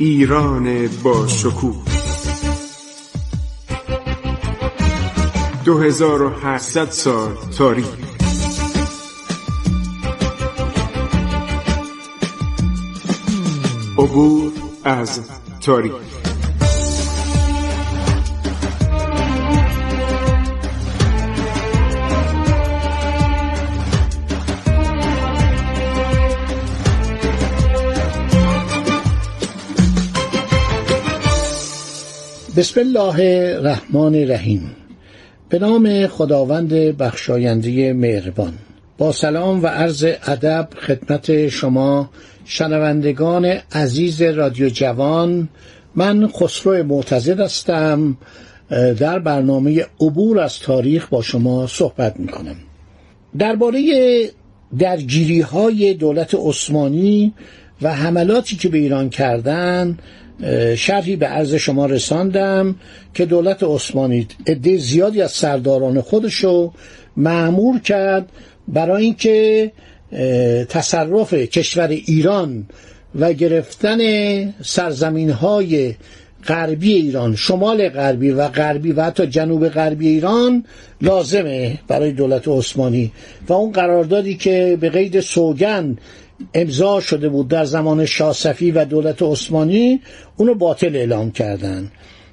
ایران با شکوه. 2800 سال تاریخ. عبور از تاریخ. بسم الله الرحمن الرحیم. به نام خداوند بخشاینده مهربان. با سلام و عرض ادب خدمت شما شنوندگان عزیز رادیو جوان من خسرو معتزد هستم. در برنامه عبور از تاریخ با شما صحبت می کنم درباره درگیری های دولت عثمانی و حملاتی که به ایران کردن شرحی به عرض شما رساندم که دولت عثمانی عده زیادی از سرداران خودشو معمور کرد برای اینکه تصرف کشور ایران و گرفتن سرزمین های غربی ایران شمال غربی و غربی و حتی جنوب غربی ایران لازمه برای دولت عثمانی. و اون قراردادی که به قید سوگن امضا شده بود در زمان شاسفی و دولت عثمانی اونو باطل اعلام کردن.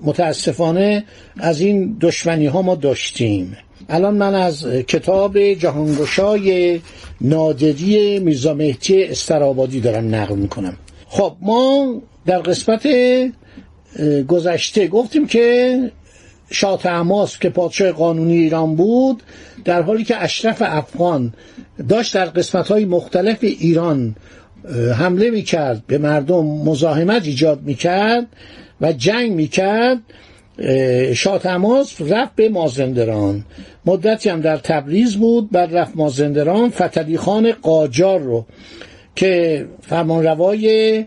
متاسفانه از این دشمنی ها ما داشتیم. الان من از کتاب جهانگشای نادری میرزا مهدی استرابادی دارم نقل می‌کنم. خب ما در قسمت گذشته. گفتیم که شاه تماس که پادشاه قانونی ایران بود در حالی که اشرف افغان داشت در قسمت های مختلف ایران حمله می‌کرد به مردم مزاحمت ایجاد می‌کرد و جنگ می‌کرد شاه تماس رفت به مازندران. مدتی هم در تبریز بود بعد رفت مازندران. فتلی خان قاجار رو که فرمانروای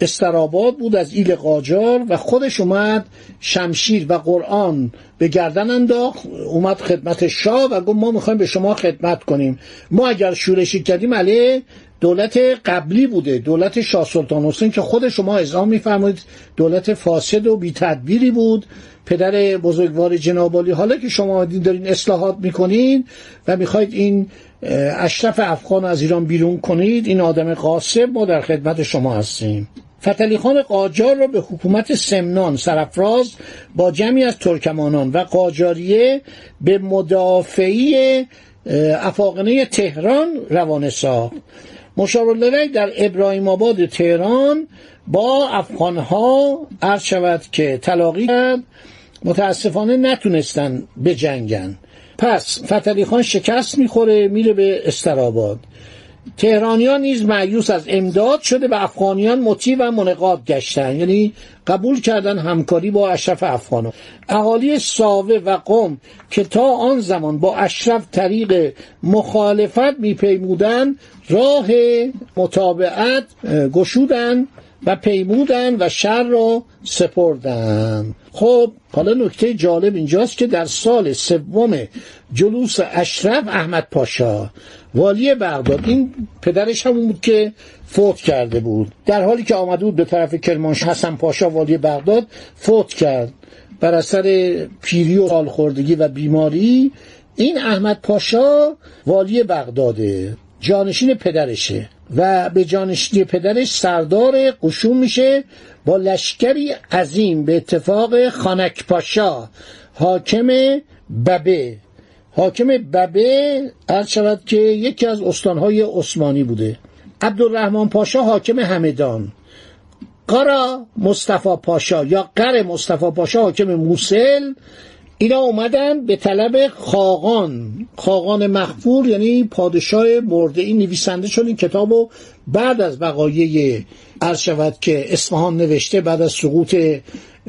استراباد بود از ایل قاجار و خودش اومد شمشیر و قرآن به گردن انداخت اومد خدمت شاه و گفت ما می‌خوایم به شما خدمت کنیم. ما اگر شورشی کردیم علیه دولت قبلی بوده دولت شاه سلطان حسین که خود شما اعلام میفرمایید دولت فاسد و بی تدبیری بود. پدر بزرگوار جنابالی حالا که شما دارین اصلاحات می‌کنین و می‌خواید این اشرف افغان از ایران بیرون کنید این آدم قاسب ما در خدمت شما هستیم. فتلی خان قاجار را به حکومت سمنان سرفراز با جمعی از ترکمانان و قاجاریه به مدافعی افاقنه تهران روانه ساخت. مشاورلوی در ابراهیم آباد تهران با افغانها عرض شود که تلاقی کرد متاسفانه نتونستن بجنگن. پس فتلی خان شکست می‌خوره میره به استراباد. تهرانیان نیز معیوس از امداد شده به افغانیان مطیع و منقاد گشتن. یعنی قبول کردن همکاری با اشرف افغانان اهالی ساوه و قم که تا آن زمان با اشرف طریق مخالفت میپیمودن راه متابعت گشودن و پیمودن و شر را سپردن. خب حالا نکته جالب اینجاست که در سال سوم جلوس اشرف احمد پاشا والی بغداد این پدرش همون بود که فوت کرده بود. در حالی که آمده بود به طرف کرمانشاه حسن پاشا والی بغداد فوت کرد. بر اثر پیری و سالخوردگی و بیماری این احمد پاشا والی بغداده. جانشین پدرشه. و به جانشینی پدرش سردار قشون میشه با لشکری عظیم به اتفاق خانک پاشا حاکم ببه. حاکم ببه عرض شود که یکی از استانهای عثمانی بوده. عبدالرحمن پاشا حاکم همدان. قرا مصطفی پاشا یا قر مصطفی پاشا حاکم موسل. اینا اومدن به طلب خاقان. خاقان مخفور یعنی پادشاه مرده این نویسنده شد این کتابو بعد از وقایع عرض شود که اصفهان نوشته بعد از سقوط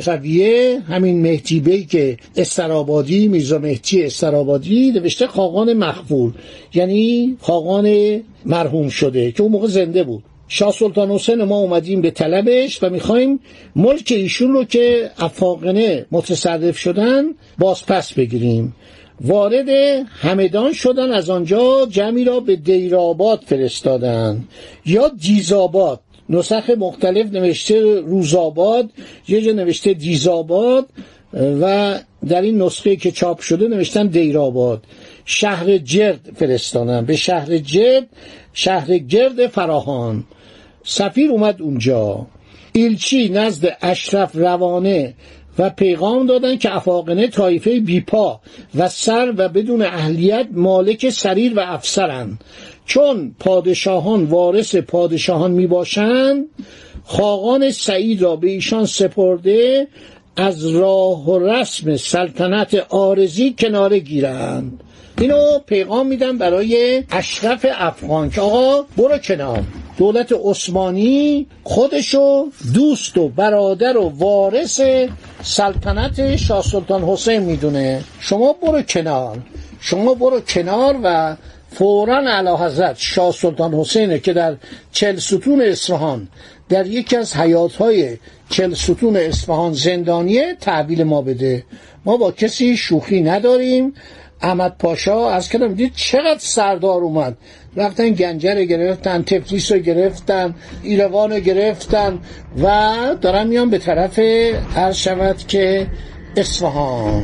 رویه همین مهدی بی که استرابادی میرزا مهدی استرابادی نوشته خاقان مخفور یعنی خاقان مرحوم شده که اون موقع زنده بود. شاه سلطان حسین ما اومدیم به طلبش و می‌خوایم ملک ایشون رو که افاقنه متصرف شدن باز پس بگیریم. وارد همدان شدن از آنجا جمعی را به دیراباد فرستادن یا دیزاباد نسخ مختلف نوشته روزآباد یه جا نوشته دیزآباد و در این نسخه که چاپ شده نوشتن دیرآباد. شهر جرد فرستانم به شهر جرد شهر گرد فراهان. سفیر اومد اونجا. ایلچی نزد اشرف روانه و پیغام دادن که افاقنه طایفه بیپا و سر و بدون اهلیت مالک سریر و افسرند. چون پادشاهان وارث پادشاهان می باشند خاقان سعید را به ایشان سپرده از راه و رسم سلطنت آرزی کناره گیرند. اینو پیغام میدم برای اشرف افغان که آقا برو کنار. دولت عثمانی خودشو دوست و برادر و وارث سلطنت شاه سلطان حسین می‌دونه. شما برو کنار. شما برو کنار و فورا علا حضرت شاه سلطان حسینه که در چل ستون اصفهان در یکی از حیاتهای چل ستون اصفهان زندانیه تحویل ما بده. ما با کسی شوخی نداریم. احمد پاشا از کردم دید چقدر سردار اومد. رفتن گنجر گرفتن تفلیس رو گرفتن ایروان رو گرفتن و دارن میان به طرف هر شود که اصفهان.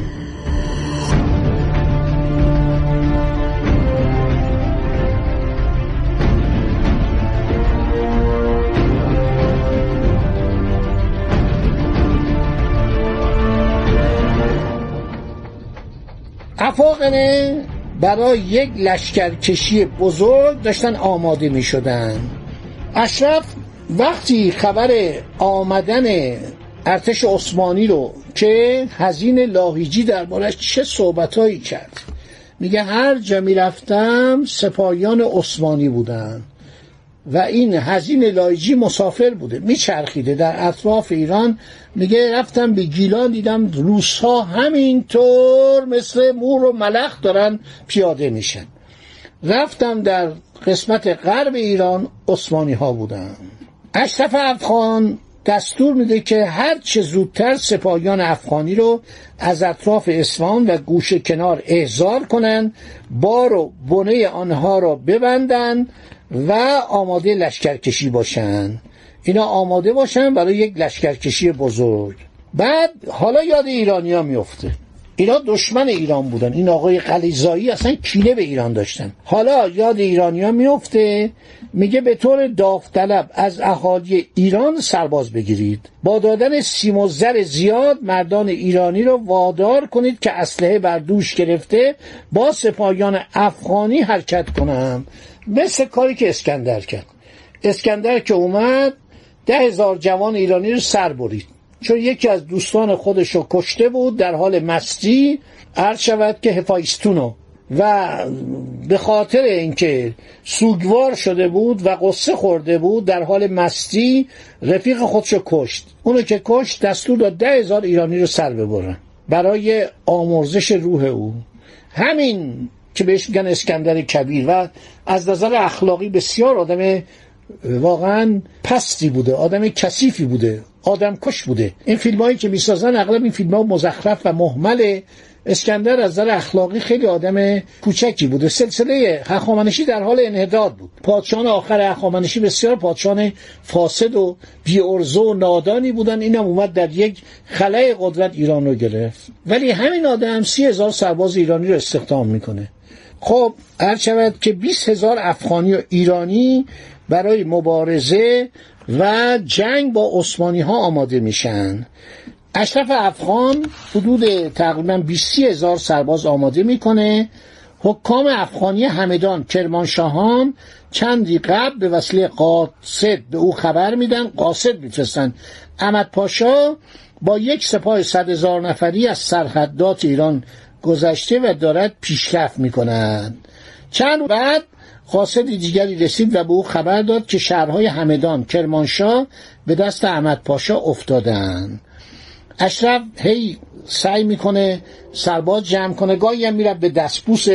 افاقنه برای یک لشکرکشی بزرگ داشتن آماده می شدن اشرف وقتی خبر آمدن ارتش عثمانی رو که هزین لاهیجی در بارش چه صحبتهایی کرد میگه هر جا می‌رفتم سپاهیان عثمانی بودن و این هزین لایجی مسافر بوده میچرخیده در اطراف ایران میگه رفتم به گیلان دیدم روس ها همینطور مثل مور و ملخ دارن پیاده میشن. رفتم در قسمت غرب ایران عثمانی ها بودن. اشرف افغان دستور میده که هر چه زودتر سپاهیان افغانی رو از اطراف اصفهان و گوش کنار احضار کنند بار و بنه آنها را ببندند و آماده لشکرکشی باشن. اینا آماده باشن برای یک لشکرکشی بزرگ. بعد حالا یاد ایرانیا میفته. اینا دشمن ایران بودن. این آقای قلیزایی اصلا کینه به ایران داشتن. حالا یاد ایرانیا میفته. میگه به طور داوطلب از اهالی ایران سرباز بگیرید. با دادن سیم و زر زیاد مردان ایرانی را وادار کنید که اسلحه بر دوش گرفته با سپاهیان افغانی حرکت کنند مثل کاری که اسکندر کرد. اسکندر که اومد ده هزار جوان ایرانی رو سر برید. چون یکی از دوستان خودش رو کشته بود در حال مستی عرض شود که هفایستونو و به خاطر اینکه سوگوار شده بود و قصه خورده بود در حال مستی رفیق خودشو کشت. اونو که کشت دستور داد ده هزار ایرانی رو سر ببرن. برای آمرزش روح او. همین که بهش میگن اسکندر کبیر. و از نظر اخلاقی بسیار آدم واقعا پستی بوده آدم کثیفی بوده آدم کش بوده. این فیلم هایی که می‌سازن اغلب این فیلم ها مزخرف و محمله. اسکندر از نظر اخلاقی خیلی آدم کوچکی بوده. سلسله هخامنشی در حال انحداد بود. پادشاهان آخر هخامنشی بسیار پادشاهان فاسد و بیارزو و نادانی بودن. اینم اومد در یک خلای قدرت ایران رو گرفت. ولی همین آدم سی هزار سرباز ایرانی رو استخدام می‌کنه. خب هر شود که 20 هزار افغانی و ایرانی برای مبارزه و جنگ با عثمانی ها آماده میشن. اشرف افغان حدود تقریبا 20 هزار سرباز آماده می‌کنه. حکام افغانی همدان کرمانشاهان چندی قبل به وسیله قاصد به او خبر میدن قاصد میفرستن. احمد پاشا با یک سپاه صد هزار نفری از سرحدات ایران گذشته و دارد پیشرفت می‌کنند چند بعد قاصد دیگری رسید و به او خبر داد که شهرهای همدان کرمانشاه به دست احمد پاشا افتادند اشرف هی سعی می‌کنه سرباز جمع کنه. گاهی هم میرد به دستبوس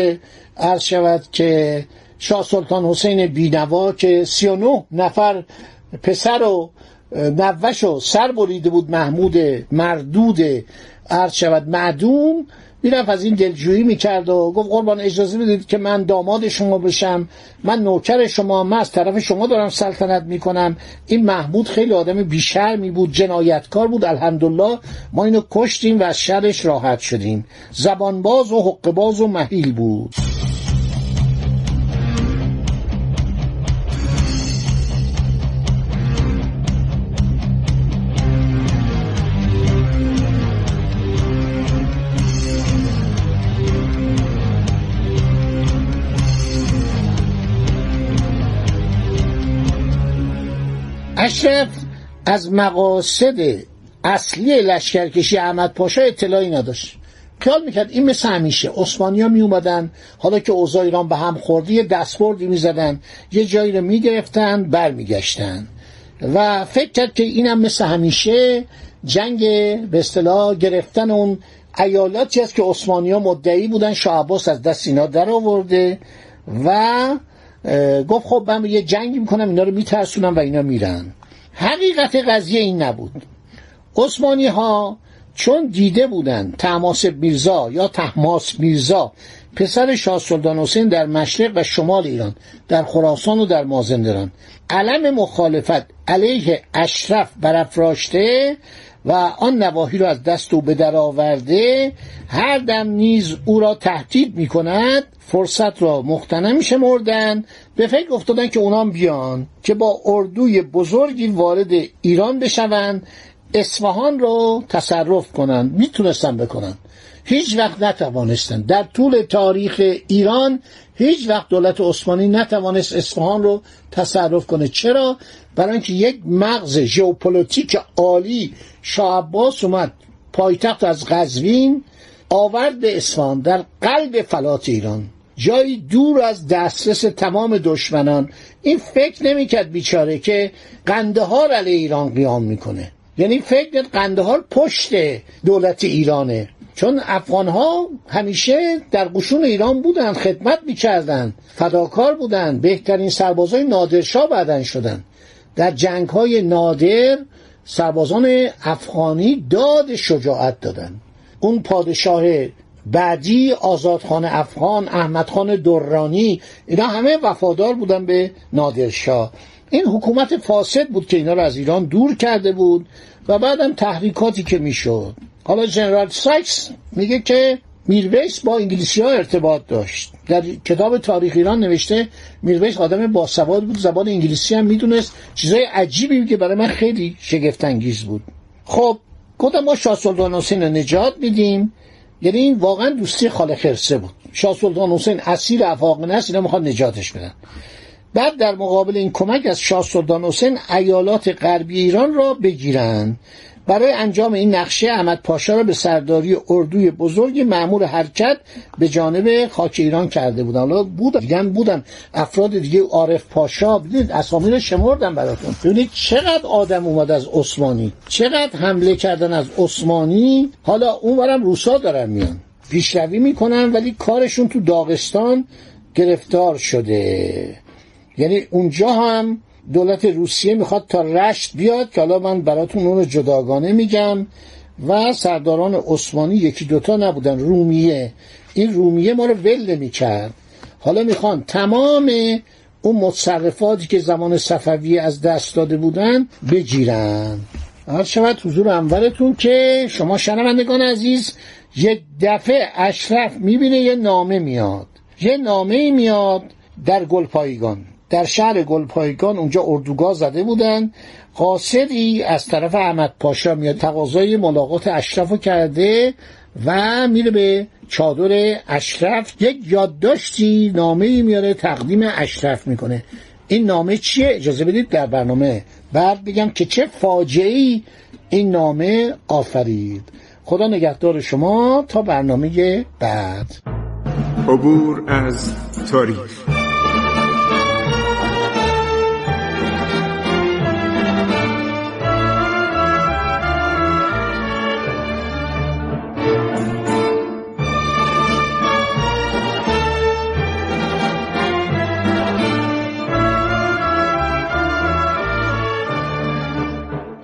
عرض شود که شاه سلطان حسین بینوا که 39 نفر پسر و نوش و سر بریده بود محمود مردود عرض شود معدوم می‌رفت از این دلجویی می‌کرد و گفت قربان اجازه بدید که من داماد شما بشم. من نوکر شما من از طرف شما دارم سلطنت می‌کنم. این محمود خیلی آدم بیشرمی بود جنایتکار بود. الحمدلله ما اینو کشتیم و از شرش راحت شدیم. زبانباز و حقباز و محیل بود. اشرف از مقاصد اصلی لشکرکشی احمد پاشا اطلاعی نداشت. خیال می‌کرد این مثل همیشه. عثمانی ها می اومدن حالا که اوضاع ایران به هم خوردی یه دستبردی می‌زدن یه جایی رو می‌گرفتن برمیگشتن. و فکر کرد که اینم مثل همیشه جنگ به اصطلاح گرفتن اون ایالاتی است که عثمانی ها مدعی بودن. شاه عباس از دست اینا در آورده و گفت خب من یه جنگی می‌کنم اینا رو میترسونم و اینا میرن. حقیقت قضیه این نبود. عثمانی ها چون دیده بودن تماس میرزا یا تحماس میرزا پسر شاه سلطان حسین در مشرق و شمال ایران در خراسان و در مازندران علم مخالفت علیه اشرف برافراشته و آن نواحی را از دست او به در آورده هر دم نیز او را تهدید می کند فرصت را مختنم شمردن به فکر افتادن که اونام بیان که با اردوی بزرگی وارد ایران بشوند اصفهان رو تصرف کنند می‌تونستن بکنن هیچ وقت نتوانستن. در طول تاریخ ایران هیچ وقت دولت عثمانی نتوانست اصفهان رو تصرف کنه. چرا؟ برای اینکه یک مغز ژئوپلیتیک عالی شاه عباس اومد پایتخت از قزوین آورد به اصفهان در قلب فلات ایران. جایی دور از دسترس تمام دشمنان. این فکر نمی‌کرد بیچاره که قندهار علیه ایران قیام می‌کنه. یعنی فکر قندهار پشت دولت ایرانه. چون افغان ها همیشه در قشون ایران بودن خدمت می‌کردن فداکار بودن بهترین سربازای نادرشاه بعدن شدن. در جنگ های نادر سربازان افغانی داد شجاعت دادن. اون پادشاه بعدی آزادخان افغان احمدخان درانی اینا همه وفادار بودن به نادرشاه. این حکومت فاسد بود که اینا رو از ایران دور کرده بود و بعدم تحریکاتی که می‌شد. حالا جنرال سایکس میگه که میرویس با انگلیسی ها ارتباط داشت. در کتاب تاریخ ایران نوشته میرویس آدم باسواد بود زبان انگلیسی هم می‌دونست. چیزای عجیبی که برای من خیلی شگفت انگیز بود. خب گفتم ما شاه سلطان حسین نجات میدیم. یعنی این واقعا دوستی خاله خرسه بود. شاه سلطان حسین اسیر افاق نست اینا می‌خواد نجاتش بدن. بعد در مقابل این کمک از شاه سلطان حسین ایالات غربی ایران را بگیرند برای انجام این نقشه احمد پاشا را به سرداری اردوی بزرگ معمور حرکت به جانب خاک ایران کرده بودن حالا بودن دیگه بودن افراد دیگه عارف پاشا ببینید اسامی رو شمردم براتون. ببینید چقدر آدم اومد از عثمانی. چقدر حمله کردن از عثمانی. حالا اونورم روسا دارن میان. پیشروی می‌کنن ولی کارشون تو داغستان گرفتار شده. یعنی اونجا هم دولت روسیه می‌خواد تا رشت بیاد که حالا من براتون اون رو جداگانه میگم و سرداران عثمانی یکی دوتا نبودن رومیه. این رومیه ما رو ول نمی‌کرد. حالا می‌خوان تمام اون متصرفاتی که زمان صفویه از دست داده بودن بگیرن. هر شود حضور انورتون که شما شنوندگان عزیز یک دفعه اشرف می‌بینه یه نامه میاد. یه نامه میاد در گلپایگان. در شهر گلپایگان اونجا اردوگاه زده بودن. قاصدی از طرف احمد پاشا میاد تقاضای ملاقات اشرف کرده و میره به چادر اشرف. یک یادداشتی نامه ای میاره تقدیم اشرف می‌کنه. این نامه چیه؟ اجازه بدید در برنامه بعد بگم که چه فاجعه این نامه آفرید. خدا نگهدار شما تا برنامه بعد. عبور از تاریخ.